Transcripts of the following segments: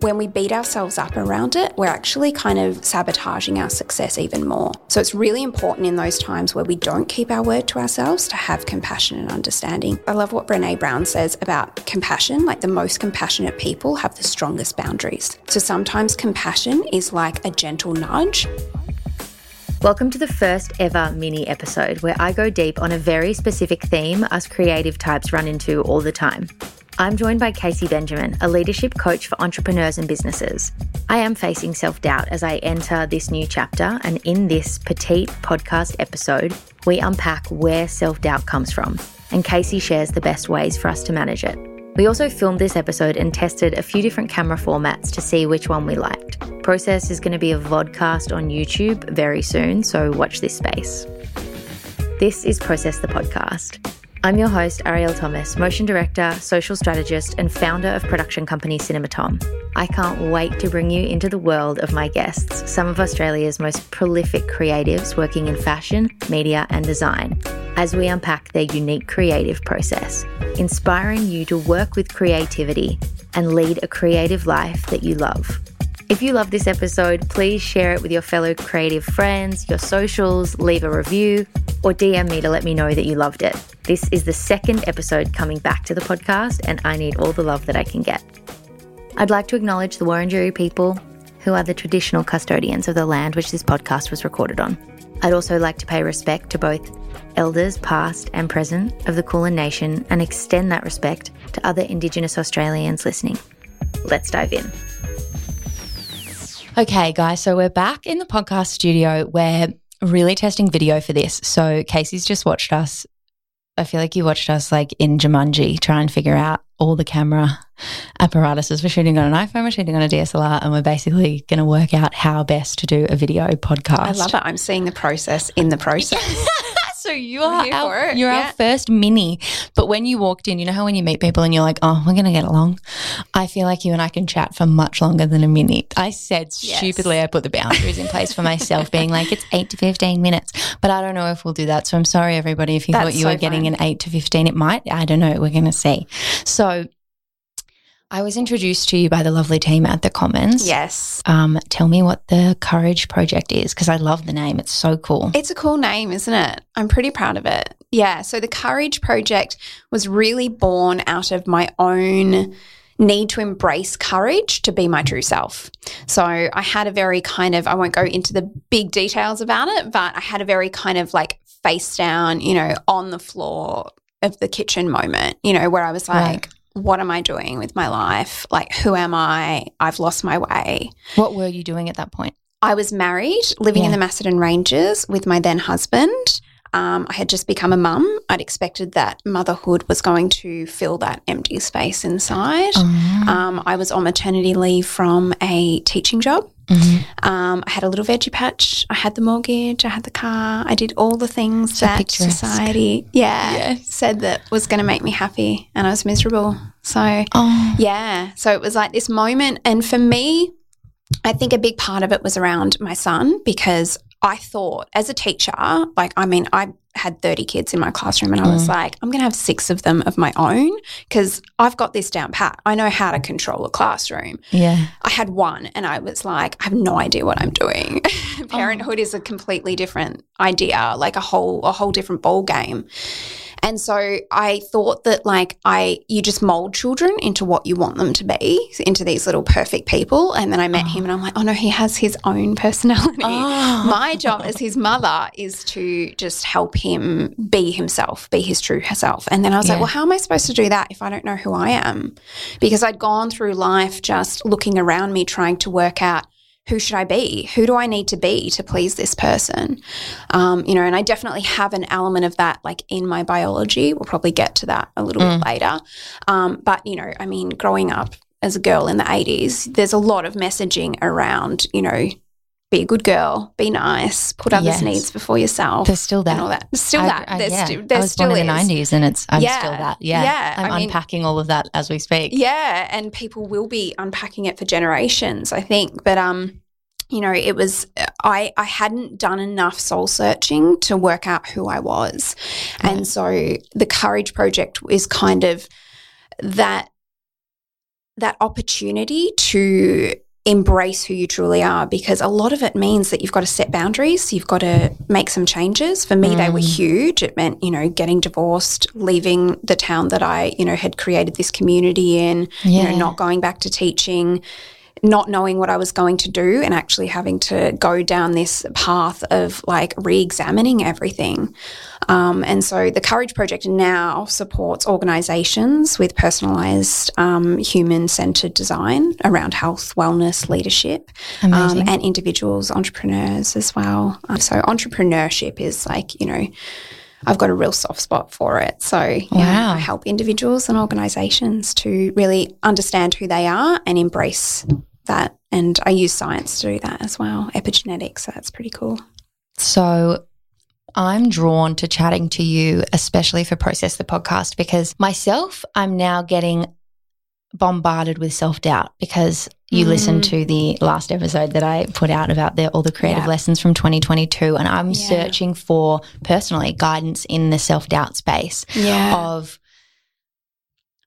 when we beat ourselves up around it, we're actually kind of sabotaging our success even more. So it's really important in those times where we don't keep our word to ourselves to have compassion and understanding. I love what Brene Brown says about compassion. Like the most compassionate people have the strongest boundaries. So sometimes compassion is like a gentle nudge Welcome to the first ever mini episode where I go deep on a very specific theme us creative types run into all the time. I'm joined by Casey Benjamin, a leadership coach for entrepreneurs and businesses. I am facing self doubt as I enter this new chapter, and in this petite podcast episode, we unpack where self doubt comes from, and Casey shares the best ways for us to manage it. We also filmed this episode and tested a few different camera formats to see which one we liked. Process is going to be a vodcast on YouTube very soon, so watch this space. This is Process the Podcast. I'm your host, Arielle Thomas, motion director, social strategist, and founder of production company Cinema Thom. I can't wait to bring you into the world of my guests, some of Australia's most prolific creatives working in fashion, media, and design, as we unpack their unique creative process, inspiring you to work with creativity and lead a creative life that you love. If you love this episode, please share it with your fellow creative friends, your socials, leave a review, or DM me to let me know that you loved it. This is the second episode coming back to the podcast, and I need all the love that I can get. I'd like to acknowledge the Wurundjeri people, who are the traditional custodians of the land which this podcast was recorded on. I'd also like to pay respect to both elders past and present of the Kulin Nation and extend that respect to other Indigenous Australians listening. Let's dive in. Okay, guys, so we're back in the podcast studio. We're really testing video for this. So Casey's just watched us. I feel like you watched us like in Jumanji try and figure out all the camera apparatuses. We're shooting on an iPhone, we're shooting on a DSLR, and we're basically going to work out how best to do a video podcast. I love it. I'm seeing the process in the process. So you are our, you're yeah. our first mini. But when you walked in, you know how when you meet people and you're like, oh, we're going to get along. I feel like you and I can chat for much longer than a minute. I said yes. stupidly, I put the boundaries in place for myself, being like, it's eight to 15 minutes. But I don't know if we'll do that. So I'm sorry, everybody, if you That's thought you so were getting an eight to 15. It might. I don't know. We're going to see. So I was introduced to you by the lovely team at the Commons. Yes. Um, tell me what the Courage Project is because I love the name. It's so cool. It's a cool name, isn't it? I'm pretty proud of it. Yeah. So the Courage Project was really born out of my own need to embrace courage to be my true self. So I had a very kind of, I won't go into the big details about it, but I had a very kind of like face down, you know, on the floor of the kitchen moment, you know, where I was like, right what am I doing with my life? Like, who am I? I've lost my way. What were you doing at that point? I was married, living yeah. in the Macedon Ranges with my then husband. Um, I had just become a mum. I'd expected that motherhood was going to fill that empty space inside. Oh. Um, I was on maternity leave from a teaching job. Mm-hmm. Um, I had a little veggie patch. I had the mortgage. I had the car. I did all the things so that society, yeah, yes. said that was going to make me happy, and I was miserable. So, oh. yeah, so it was like this moment, and for me, I think a big part of it was around my son because I thought as a teacher, like, I mean, I had 30 kids in my classroom and I was mm. like, I'm going to have six of them of my own because I've got this down pat. I know how to control a classroom. Yeah. I had one and I was like, I have no idea what I'm doing. Parenthood oh. is a completely different idea, like a whole, a whole different ball game. And so I thought that like I you just mold children into what you want them to be, into these little perfect people. And then I met oh. him and I'm like, oh no, he has his own personality. Oh. My job as his mother is to just help him be himself, be his true self. And then I was yeah. like, well, how am I supposed to do that if I don't know who I am? Because I'd gone through life just looking around me trying to work out who should I be? Who do I need to be to please this person? Um, you know, and I definitely have an element of that like in my biology. We'll probably get to that a little mm. bit later. Um, but, you know, I mean, growing up as a girl in the 80s, there's a lot of messaging around, you know, be a good girl, be nice, put others' yes. needs before yourself. There's still that. And all that. still I, that. I, there's yeah. sti- there I was still born in the 90s and it's, I'm yeah. still that. Yeah. Yeah. I'm I unpacking mean, all of that as we speak. Yeah. And people will be unpacking it for generations, I think. But, um, you know, it was I I hadn't done enough soul searching to work out who I was. And so the Courage Project is kind of that that opportunity to embrace who you truly are because a lot of it means that you've got to set boundaries you've got to make some changes for me mm. they were mm. huge it meant you know getting divorced leaving the town that i you know had created this community in yeah. you know not going back to teaching not knowing what I was going to do and actually having to go down this path of like re examining everything. Um, and so the Courage Project now supports organizations with personalized um, human centered design around health, wellness, leadership, um, and individuals, entrepreneurs as well. Um, so entrepreneurship is like, you know, I've got a real soft spot for it. So, yeah, wow. I help individuals and organizations to really understand who they are and embrace that. And I use science to do that as well, epigenetics. So that's pretty cool. So I'm drawn to chatting to you, especially for Process the Podcast, because myself, I'm now getting bombarded with self doubt because you mm. listened to the last episode that I put out about the, all the creative yeah. lessons from 2022. And I'm yeah. searching for personally guidance in the self doubt space yeah. of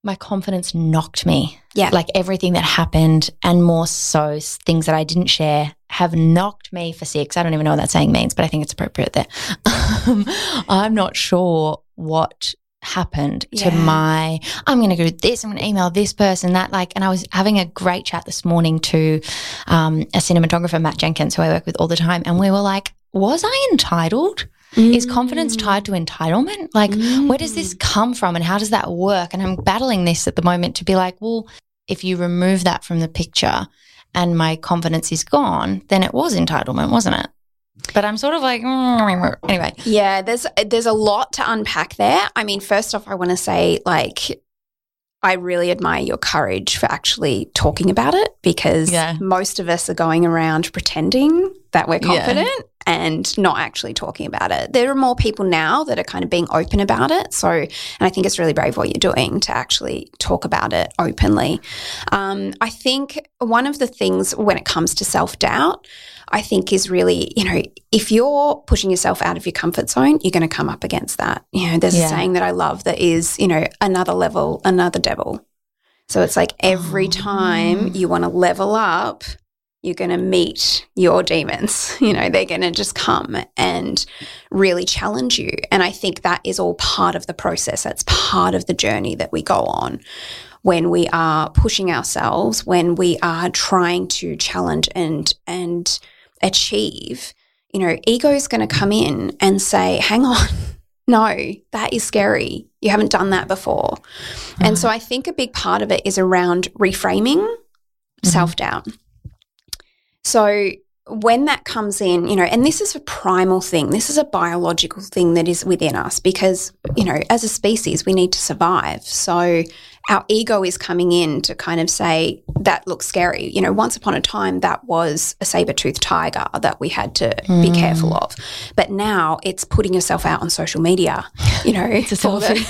my confidence knocked me. Yeah. Like everything that happened and more so things that I didn't share have knocked me for six. I don't even know what that saying means, but I think it's appropriate there. Um, I'm not sure what happened yeah. to my i'm going to do this i'm going to email this person that like and i was having a great chat this morning to um, a cinematographer matt jenkins who i work with all the time and we were like was i entitled Mm. Is confidence tied to entitlement? Like, mm. where does this mm. come from and how does that work? And I'm battling this at the moment to be like, well, if you remove that from the picture and my confidence is gone, then it was entitlement, wasn't it? But I'm sort of like mm, anyway. Yeah, there's there's a lot to unpack there. I mean, first off, I want to say like I really admire your courage for actually talking about it because yeah. most of us are going around pretending that we're confident yeah. and not actually talking about it. There are more people now that are kind of being open about it. So, and I think it's really brave what you're doing to actually talk about it openly. Um, I think one of the things when it comes to self doubt, I think is really, you know, if you're pushing yourself out of your comfort zone, you're going to come up against that. You know, there's yeah. a saying that I love that is, you know, another level, another devil. So it's like every oh. time you want to level up, you're going to meet your demons. You know, they're going to just come and really challenge you. And I think that is all part of the process. That's part of the journey that we go on when we are pushing ourselves, when we are trying to challenge and and achieve, you know, ego is going to come in and say, hang on, no, that is scary. You haven't done that before. Mm-hmm. And so I think a big part of it is around reframing mm-hmm. self doubt. So when that comes in, you know, and this is a primal thing, this is a biological thing that is within us because, you know, as a species, we need to survive. So our ego is coming in to kind of say, that looks scary. You know, once upon a time, that was a saber toothed tiger that we had to mm. be careful of. But now it's putting yourself out on social media, you know, it's a selfie.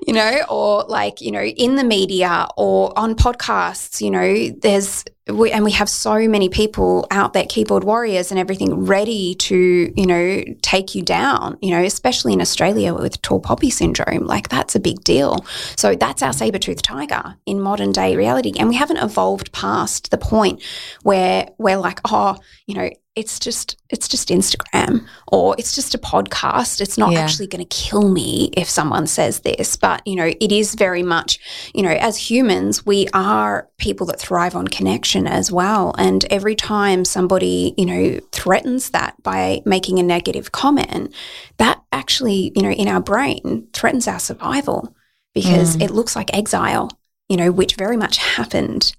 you know, or like, you know, in the media or on podcasts, you know, there's, we, and we have so many people out there, keyboard warriors and everything ready to, you know, take you down, you know, especially in Australia with tall poppy syndrome. Like that's a big deal. So that's our saber toothed tiger in modern day reality. And we haven't evolved past the point where we're like, oh, you know, it's just it's just Instagram or it's just a podcast. It's not yeah. actually going to kill me if someone says this, but you know, it is very much, you know, as humans, we are people that thrive on connection as well. And every time somebody, you know, threatens that by making a negative comment, that actually, you know, in our brain threatens our survival because mm. it looks like exile, you know, which very much happened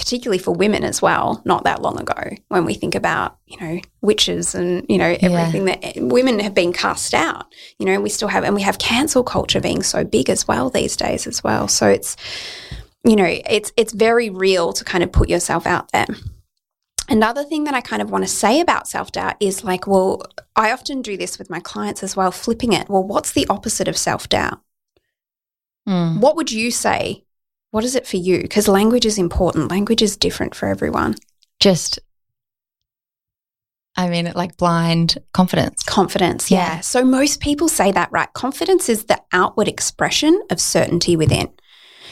particularly for women as well, not that long ago, when we think about, you know, witches and, you know, everything yeah. that women have been cast out, you know, we still have, and we have cancel culture being so big as well these days as well. So it's, you know, it's, it's very real to kind of put yourself out there. Another thing that I kind of want to say about self doubt is like, well, I often do this with my clients as well, flipping it. Well, what's the opposite of self doubt? Mm. What would you say what is it for you? Because language is important. Language is different for everyone. Just, I mean, like blind confidence. Confidence, yeah. yeah. So most people say that, right? Confidence is the outward expression of certainty within.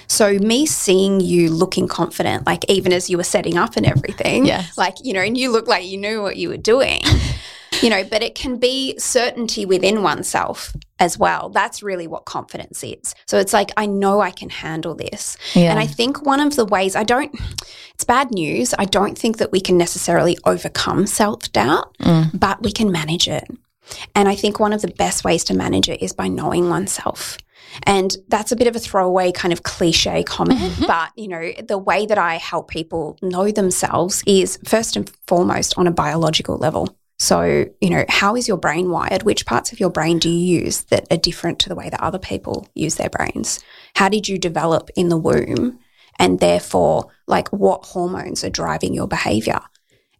So me seeing you looking confident, like even as you were setting up and everything, yeah. like, you know, and you look like you knew what you were doing. you know, but it can be certainty within oneself as well. That's really what confidence is. So it's like, I know I can handle this. Yeah. And I think one of the ways I don't, it's bad news. I don't think that we can necessarily overcome self doubt, mm. but we can manage it. And I think one of the best ways to manage it is by knowing oneself. And that's a bit of a throwaway kind of cliche comment, mm-hmm. but you know, the way that I help people know themselves is first and foremost on a biological level. So, you know, how is your brain wired? Which parts of your brain do you use that are different to the way that other people use their brains? How did you develop in the womb? And therefore, like what hormones are driving your behavior?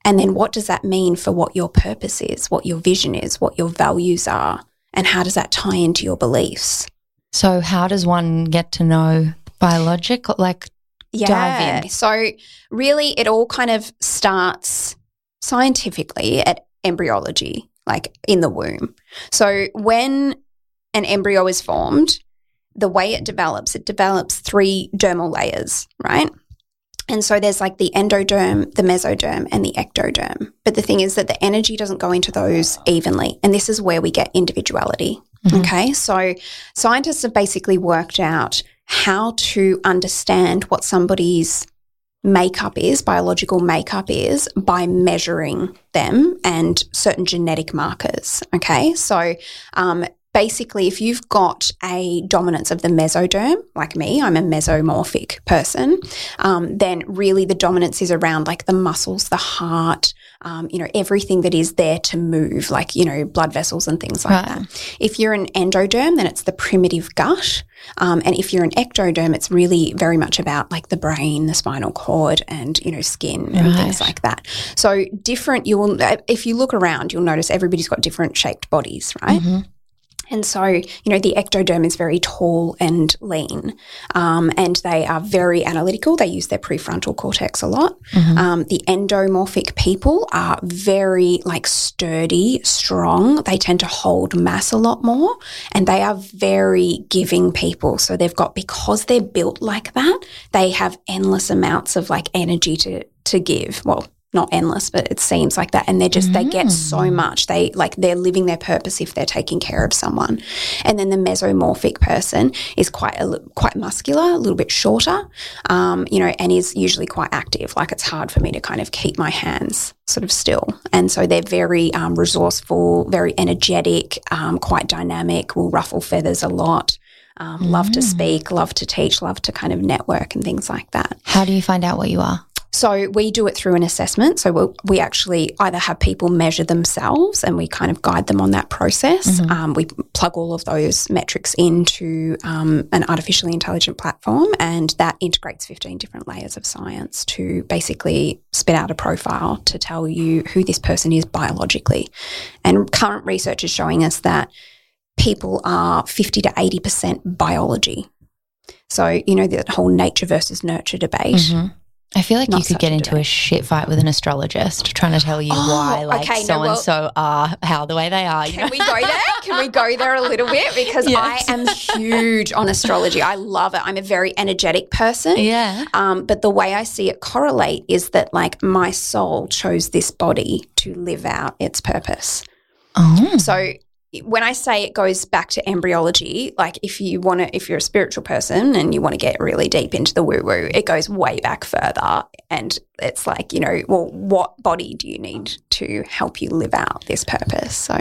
And then what does that mean for what your purpose is, what your vision is, what your values are? And how does that tie into your beliefs? So, how does one get to know biological, like yeah. dive in? So, really, it all kind of starts scientifically at embryology, like in the womb. So when an embryo is formed, the way it develops, it develops three dermal layers, right? And so there's like the endoderm, the mesoderm, and the ectoderm. But the thing is that the energy doesn't go into those evenly. And this is where we get individuality. Mm-hmm. Okay. So scientists have basically worked out how to understand what somebody's makeup is, biological makeup is, by measuring them and certain genetic markers. Okay. So, um, basically, if you've got a dominance of the mesoderm, like me, I'm a mesomorphic person, um, then really the dominance is around like the muscles, the heart, um, you know, everything that is there to move, like, you know, blood vessels and things like right. that. If you're an endoderm, then it's the primitive gut. Um, and if you're an ectoderm, it's really very much about like the brain, the spinal cord, and you know skin and things like that. So different. You will, if you look around, you'll notice everybody's got different shaped bodies, right? Mm-hmm. And so, you know, the ectoderm is very tall and lean, um, and they are very analytical. They use their prefrontal cortex a lot. Mm-hmm. Um, the endomorphic people are very like sturdy, strong. They tend to hold mass a lot more, and they are very giving people. So they've got because they're built like that, they have endless amounts of like energy to to give. Well, not endless, but it seems like that. And they're just, mm. they get so mm. much. They like, they're living their purpose if they're taking care of someone. And then the mesomorphic person is quite, a, quite muscular, a little bit shorter, um, you know, and is usually quite active. Like it's hard for me to kind of keep my hands sort of still. And so they're very um, resourceful, very energetic, um, quite dynamic, will ruffle feathers a lot. Um, mm. Love to mm. speak, love to teach, love to kind of network and things like that. How do you find out what you are? So we do it through an assessment. So we'll, we actually either have people measure themselves and we kind of guide them on that process. Mm-hmm. Um, we plug all of those metrics into um, an artificially intelligent platform and that integrates 15 different layers of science to basically spit out a profile to tell you who this person is biologically. And current research is showing us that people are 50 to 80% biology. So, you know, that whole nature versus nurture debate. Mm-hmm. I feel like you could get into a shit fight with an astrologist trying to tell you oh, why, like okay, so no, and so are how the way they are. Can know? we go there? Can we go there a little bit? Because yes. I am huge on astrology. I love it. I'm a very energetic person. Yeah. Um, but the way I see it correlate is that like my soul chose this body to live out its purpose. Oh. So when I say it goes back to embryology, like if you want to, if you're a spiritual person and you want to get really deep into the woo woo, it goes way back further. And it's like, you know, well, what body do you need to help you live out this purpose? So,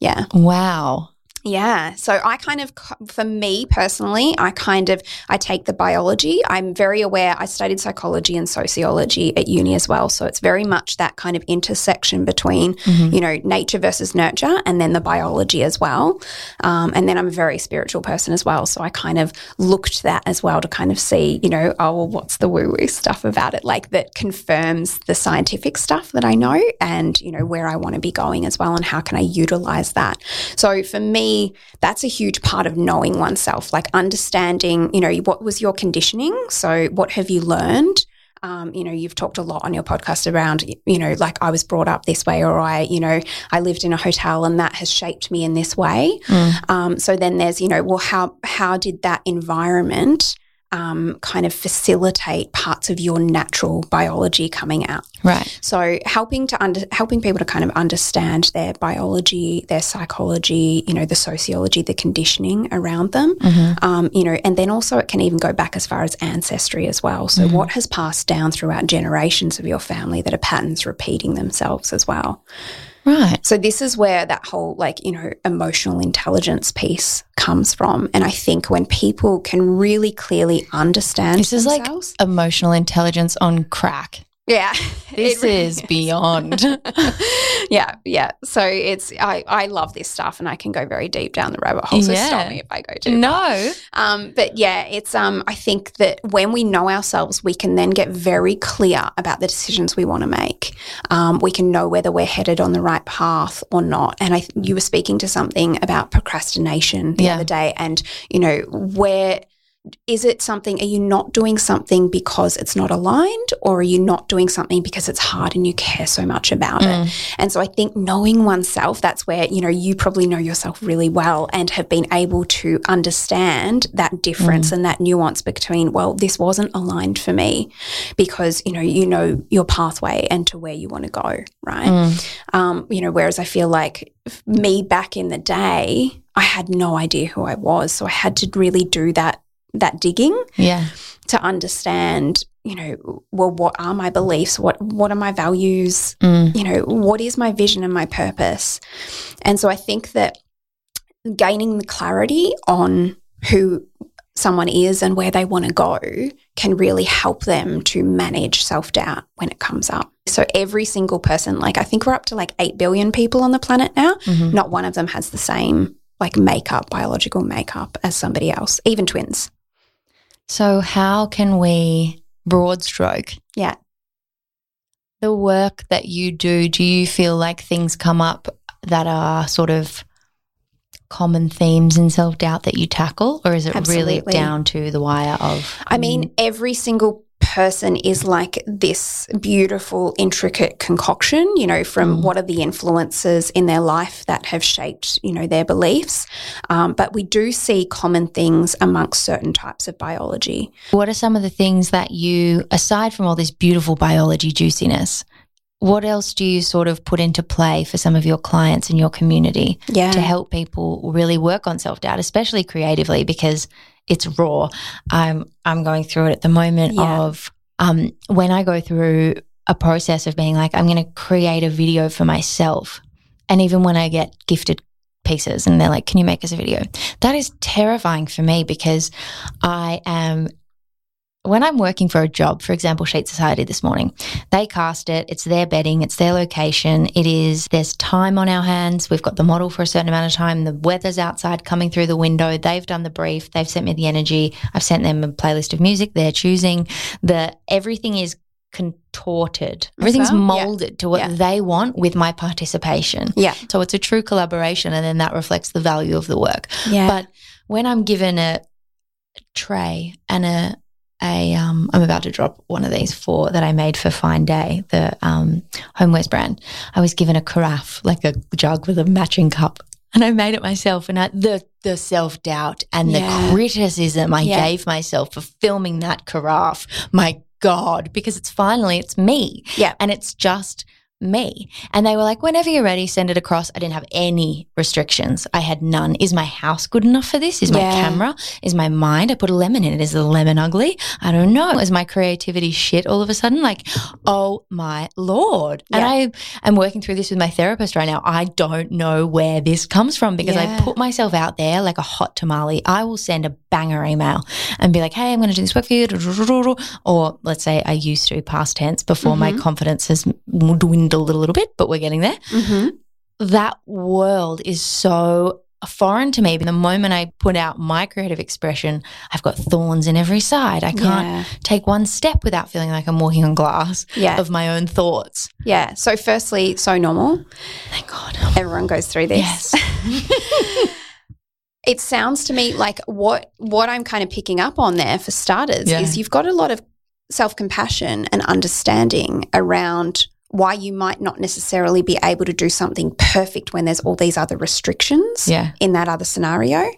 yeah. Wow. Yeah. So I kind of, for me personally, I kind of, I take the biology. I'm very aware. I studied psychology and sociology at uni as well. So it's very much that kind of intersection between, mm-hmm. you know, nature versus nurture and then the biology as well. Um, and then I'm a very spiritual person as well. So I kind of looked that as well to kind of see, you know, oh, well, what's the woo woo stuff about it? Like that confirms the scientific stuff that I know and, you know, where I want to be going as well and how can I utilize that. So for me, that's a huge part of knowing oneself, like understanding, you know, what was your conditioning? So, what have you learned? Um, you know, you've talked a lot on your podcast around, you know, like I was brought up this way, or I, you know, I lived in a hotel and that has shaped me in this way. Mm. Um, so then there's, you know, well, how how did that environment um, kind of facilitate parts of your natural biology coming out. Right. So helping to under, helping people to kind of understand their biology, their psychology, you know, the sociology, the conditioning around them, mm-hmm. um, you know, and then also it can even go back as far as ancestry as well. So mm-hmm. what has passed down throughout generations of your family that are patterns repeating themselves as well. Right. So this is where that whole like, you know, emotional intelligence piece comes from. And I think when people can really clearly understand This is like emotional intelligence on crack. Yeah. This really is, is beyond. yeah, yeah. So it's I, I love this stuff and I can go very deep down the rabbit hole. So yeah. stop me if I go too No. Um, but yeah, it's um I think that when we know ourselves, we can then get very clear about the decisions we want to make. Um, we can know whether we're headed on the right path or not. And I you were speaking to something about procrastination the yeah. other day and you know where is it something, are you not doing something because it's not aligned, or are you not doing something because it's hard and you care so much about mm. it? And so I think knowing oneself, that's where, you know, you probably know yourself really well and have been able to understand that difference mm. and that nuance between, well, this wasn't aligned for me because, you know, you know your pathway and to where you want to go, right? Mm. Um, you know, whereas I feel like me back in the day, I had no idea who I was. So I had to really do that that digging. Yeah. To understand, you know, well, what are my beliefs? What what are my values? Mm. You know, what is my vision and my purpose? And so I think that gaining the clarity on who someone is and where they want to go can really help them to manage self doubt when it comes up. So, every single person, like I think we're up to like 8 billion people on the planet now, mm-hmm. not one of them has the same like makeup, biological makeup as somebody else, even twins. So, how can we broad stroke? Yeah. The work that you do, do you feel like things come up that are sort of common themes in self doubt that you tackle, or is it Absolutely. really down to the wire of? I mean, every single person is like this beautiful, intricate concoction, you know, from mm. what are the influences in their life that have shaped, you know, their beliefs. Um, but we do see common things amongst certain types of biology. What are some of the things that you, aside from all this beautiful biology juiciness, what else do you sort of put into play for some of your clients in your community yeah. to help people really work on self doubt, especially creatively? Because it's raw. I'm I'm going through it at the moment yeah. of um, when I go through a process of being like, I'm going to create a video for myself, and even when I get gifted pieces and they're like, "Can you make us a video?" That is terrifying for me because I am when I'm working for a job, for example, Sheet Society this morning, they cast it. It's their bedding. It's their location. It is, there's time on our hands. We've got the model for a certain amount of time. The weather's outside coming through the window. They've done the brief. They've sent me the energy. I've sent them a playlist of music. They're choosing the, everything is contorted. Everything's molded yeah. to what yeah. they want with my participation. Yeah. So it's a true collaboration and then that reflects the value of the work. Yeah. But when I'm given a tray and a a um, I'm about to drop one of these for that I made for Fine Day, the um, homewares brand. I was given a carafe, like a jug with a matching cup, and I made it myself. And I, the the self doubt and yeah. the criticism I yeah. gave myself for filming that carafe, my God, because it's finally it's me, yeah, and it's just me. And they were like, whenever you're ready, send it across. I didn't have any restrictions. I had none. Is my house good enough for this? Is my yeah. camera? Is my mind? I put a lemon in it. Is the lemon ugly? I don't know. Is my creativity shit all of a sudden? Like, oh my Lord. Yeah. And I am working through this with my therapist right now. I don't know where this comes from because yeah. I put myself out there like a hot tamale. I will send a banger email and be like, hey, I'm going to do this work for you. Or let's say I used to past tense before mm-hmm. my confidence has dwindled dwindled a little bit, but we're getting there. Mm-hmm. That world is so foreign to me. But the moment I put out my creative expression, I've got thorns in every side. I can't yeah. take one step without feeling like I'm walking on glass yeah. of my own thoughts. Yeah. So, firstly, so normal. Thank God. Everyone goes through this. Yes. it sounds to me like what what I'm kind of picking up on there for starters yeah. is you've got a lot of self compassion and understanding around why you might not necessarily be able to do something perfect when there's all these other restrictions yeah. in that other scenario.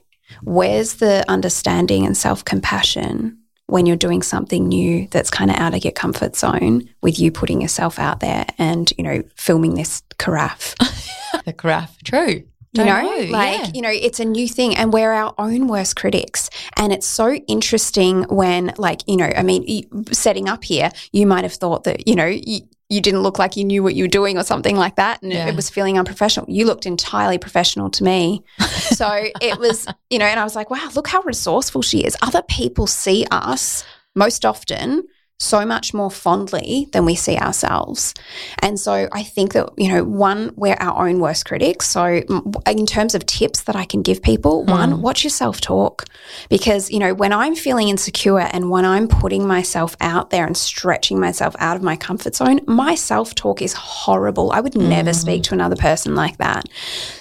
Where's the understanding and self compassion when you're doing something new that's kind of out of your comfort zone with you putting yourself out there and, you know, filming this carafe. the carafe, true. You know, know, like, yeah. you know, it's a new thing and we're our own worst critics. And it's so interesting when, like, you know, I mean, setting up here, you might have thought that, you know, you, you didn't look like you knew what you were doing or something like that. And yeah. it, it was feeling unprofessional. You looked entirely professional to me. so it was, you know, and I was like, wow, look how resourceful she is. Other people see us most often so much more fondly than we see ourselves. And so I think that, you know, one, we're our own worst critics. So, in terms of tips that I can give people, mm. one, watch your self talk. Because, you know, when I'm feeling insecure and when I'm putting myself out there and stretching myself out of my comfort zone, my self talk is horrible. I would mm. never speak to another person like that.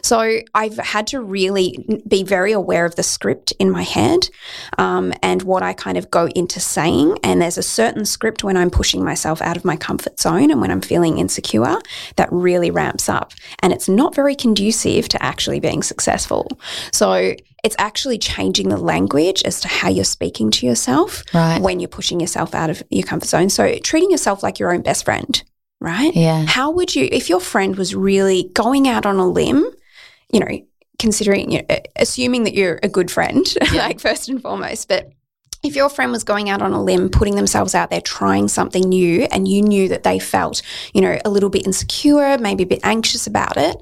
So, I've had to really be very aware of the script in my head um, and what I kind of go into saying. And there's a certain script when I'm pushing myself out of my comfort zone and when I'm feeling insecure that really ramps up. And it's not very conducive to actually being successful. So it's actually changing the language as to how you're speaking to yourself right. when you're pushing yourself out of your comfort zone. So treating yourself like your own best friend, right? Yeah. How would you, if your friend was really going out on a limb, you know, considering, you know, assuming that you're a good friend, yeah. like first and foremost, but if your friend was going out on a limb, putting themselves out there, trying something new, and you knew that they felt, you know, a little bit insecure, maybe a bit anxious about it,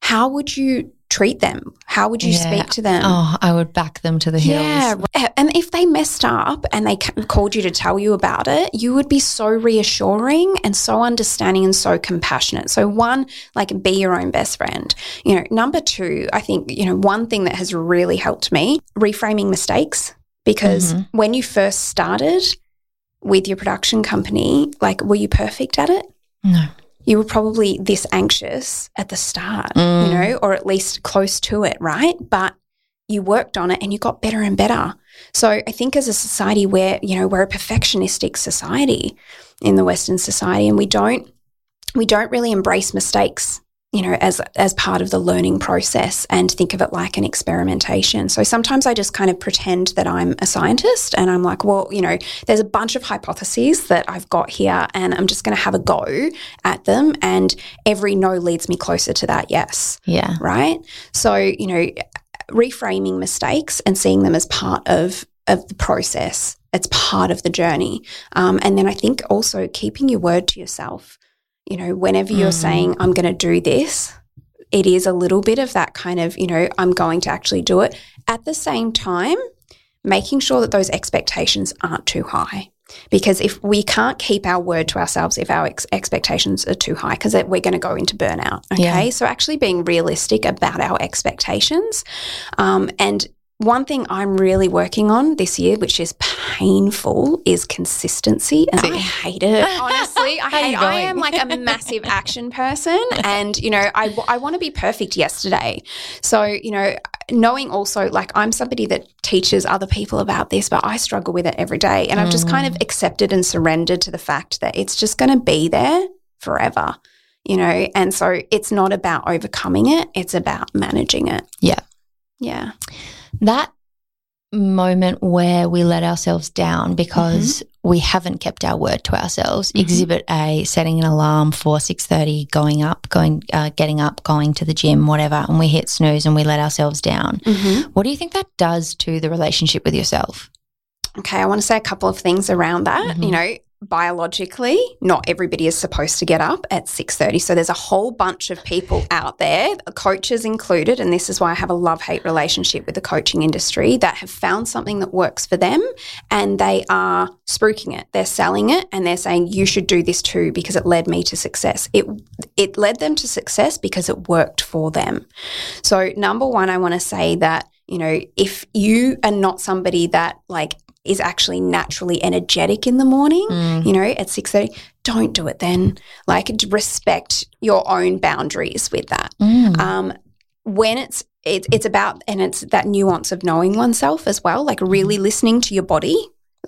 how would you treat them? How would you yeah. speak to them? Oh, I would back them to the hills. Yeah. And if they messed up and they called you to tell you about it, you would be so reassuring and so understanding and so compassionate. So, one, like be your own best friend. You know, number two, I think, you know, one thing that has really helped me reframing mistakes because mm-hmm. when you first started with your production company, like, were you perfect at it? No. You were probably this anxious at the start, mm. you know, or at least close to it, right? But you worked on it and you got better and better. So I think as a society where, you know, we're a perfectionistic society in the Western society and we don't we don't really embrace mistakes you know, as as part of the learning process and think of it like an experimentation. So sometimes I just kind of pretend that I'm a scientist and I'm like, well, you know, there's a bunch of hypotheses that I've got here and I'm just going to have a go at them and every no leads me closer to that yes. Yeah. Right? So, you know, reframing mistakes and seeing them as part of of the process. It's part of the journey. Um, and then I think also keeping your word to yourself you know, whenever you're mm. saying, I'm going to do this, it is a little bit of that kind of, you know, I'm going to actually do it. At the same time, making sure that those expectations aren't too high. Because if we can't keep our word to ourselves, if our ex- expectations are too high, because we're going to go into burnout. Okay. Yeah. So actually being realistic about our expectations um, and one thing I'm really working on this year, which is painful, is consistency, and I hate it. Honestly, I hate. I am like a massive action person, and you know, I I want to be perfect yesterday. So you know, knowing also like I'm somebody that teaches other people about this, but I struggle with it every day, and I've just kind of mm. accepted and surrendered to the fact that it's just going to be there forever. You know, and so it's not about overcoming it; it's about managing it. Yeah, yeah that moment where we let ourselves down because mm-hmm. we haven't kept our word to ourselves mm-hmm. exhibit a setting an alarm for 6.30 going up going uh, getting up going to the gym whatever and we hit snooze and we let ourselves down mm-hmm. what do you think that does to the relationship with yourself okay i want to say a couple of things around that you mm-hmm. know biologically not everybody is supposed to get up at 6:30 so there's a whole bunch of people out there coaches included and this is why I have a love-hate relationship with the coaching industry that have found something that works for them and they are spruiking it. They're selling it and they're saying you should do this too because it led me to success. It it led them to success because it worked for them. So number 1 I want to say that you know if you are not somebody that like is actually naturally energetic in the morning, mm. you know, at 6.30, don't do it then. Like respect your own boundaries with that. Mm. Um, when it's it, it's about and it's that nuance of knowing oneself as well, like really mm. listening to your body,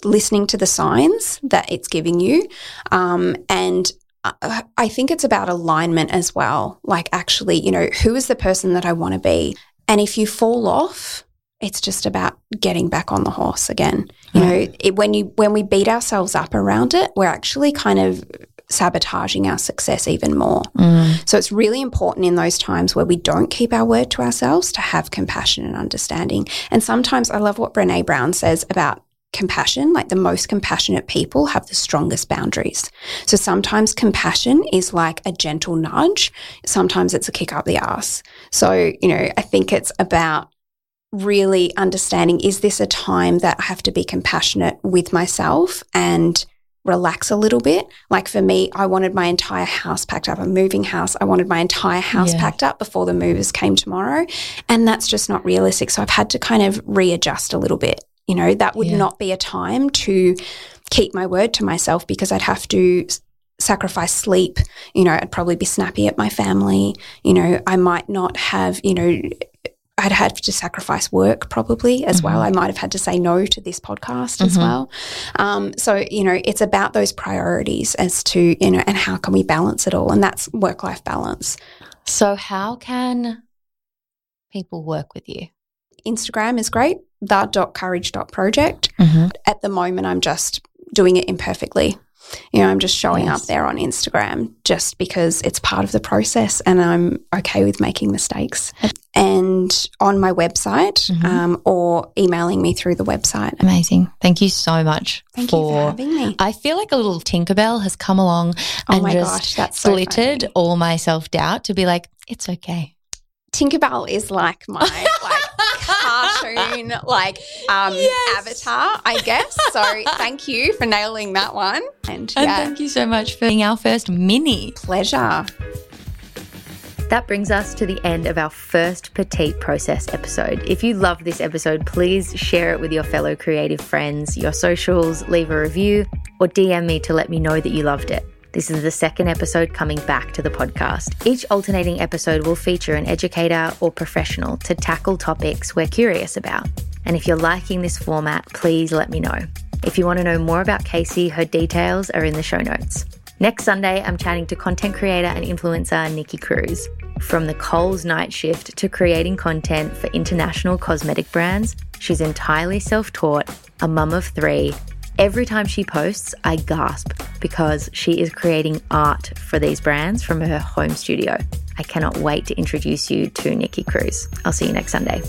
listening to the signs that it's giving you, um, and uh, I think it's about alignment as well. Like actually, you know, who is the person that I want to be, and if you fall off it's just about getting back on the horse again. You know, it, when you when we beat ourselves up around it, we're actually kind of sabotaging our success even more. Mm. So it's really important in those times where we don't keep our word to ourselves to have compassion and understanding. And sometimes I love what Brene Brown says about compassion, like the most compassionate people have the strongest boundaries. So sometimes compassion is like a gentle nudge, sometimes it's a kick up the ass. So, you know, I think it's about really understanding is this a time that I have to be compassionate with myself and relax a little bit. Like for me, I wanted my entire house packed up, a moving house. I wanted my entire house yeah. packed up before the movers came tomorrow. And that's just not realistic. So I've had to kind of readjust a little bit. You know, that would yeah. not be a time to keep my word to myself because I'd have to sacrifice sleep. You know, I'd probably be snappy at my family. You know, I might not have, you know, I'd had to sacrifice work probably as mm-hmm. well. I might have had to say no to this podcast mm-hmm. as well. Um, so, you know, it's about those priorities as to, you know, and how can we balance it all? And that's work life balance. So, how can people work with you? Instagram is great, the.courage.project. Mm-hmm. At the moment, I'm just doing it imperfectly. You know, I'm just showing yes. up there on Instagram just because it's part of the process and I'm okay with making mistakes. And on my website mm-hmm. um, or emailing me through the website. Amazing. Thank you so much Thank for, for having me. I feel like a little Tinkerbell has come along oh and just gosh, so glittered funny. all my self doubt to be like, it's okay. Tinkerbell is like my like cartoon like um, yes. avatar, I guess. So thank you for nailing that one. And, and thank you so much for being our first mini. Pleasure. That brings us to the end of our first Petite Process episode. If you loved this episode, please share it with your fellow creative friends, your socials, leave a review, or DM me to let me know that you loved it. This is the second episode coming back to the podcast. Each alternating episode will feature an educator or professional to tackle topics we're curious about. And if you're liking this format, please let me know. If you want to know more about Casey, her details are in the show notes. Next Sunday, I'm chatting to content creator and influencer Nikki Cruz. From the Coles night shift to creating content for international cosmetic brands, she's entirely self taught, a mum of three, Every time she posts, I gasp because she is creating art for these brands from her home studio. I cannot wait to introduce you to Nikki Cruz. I'll see you next Sunday.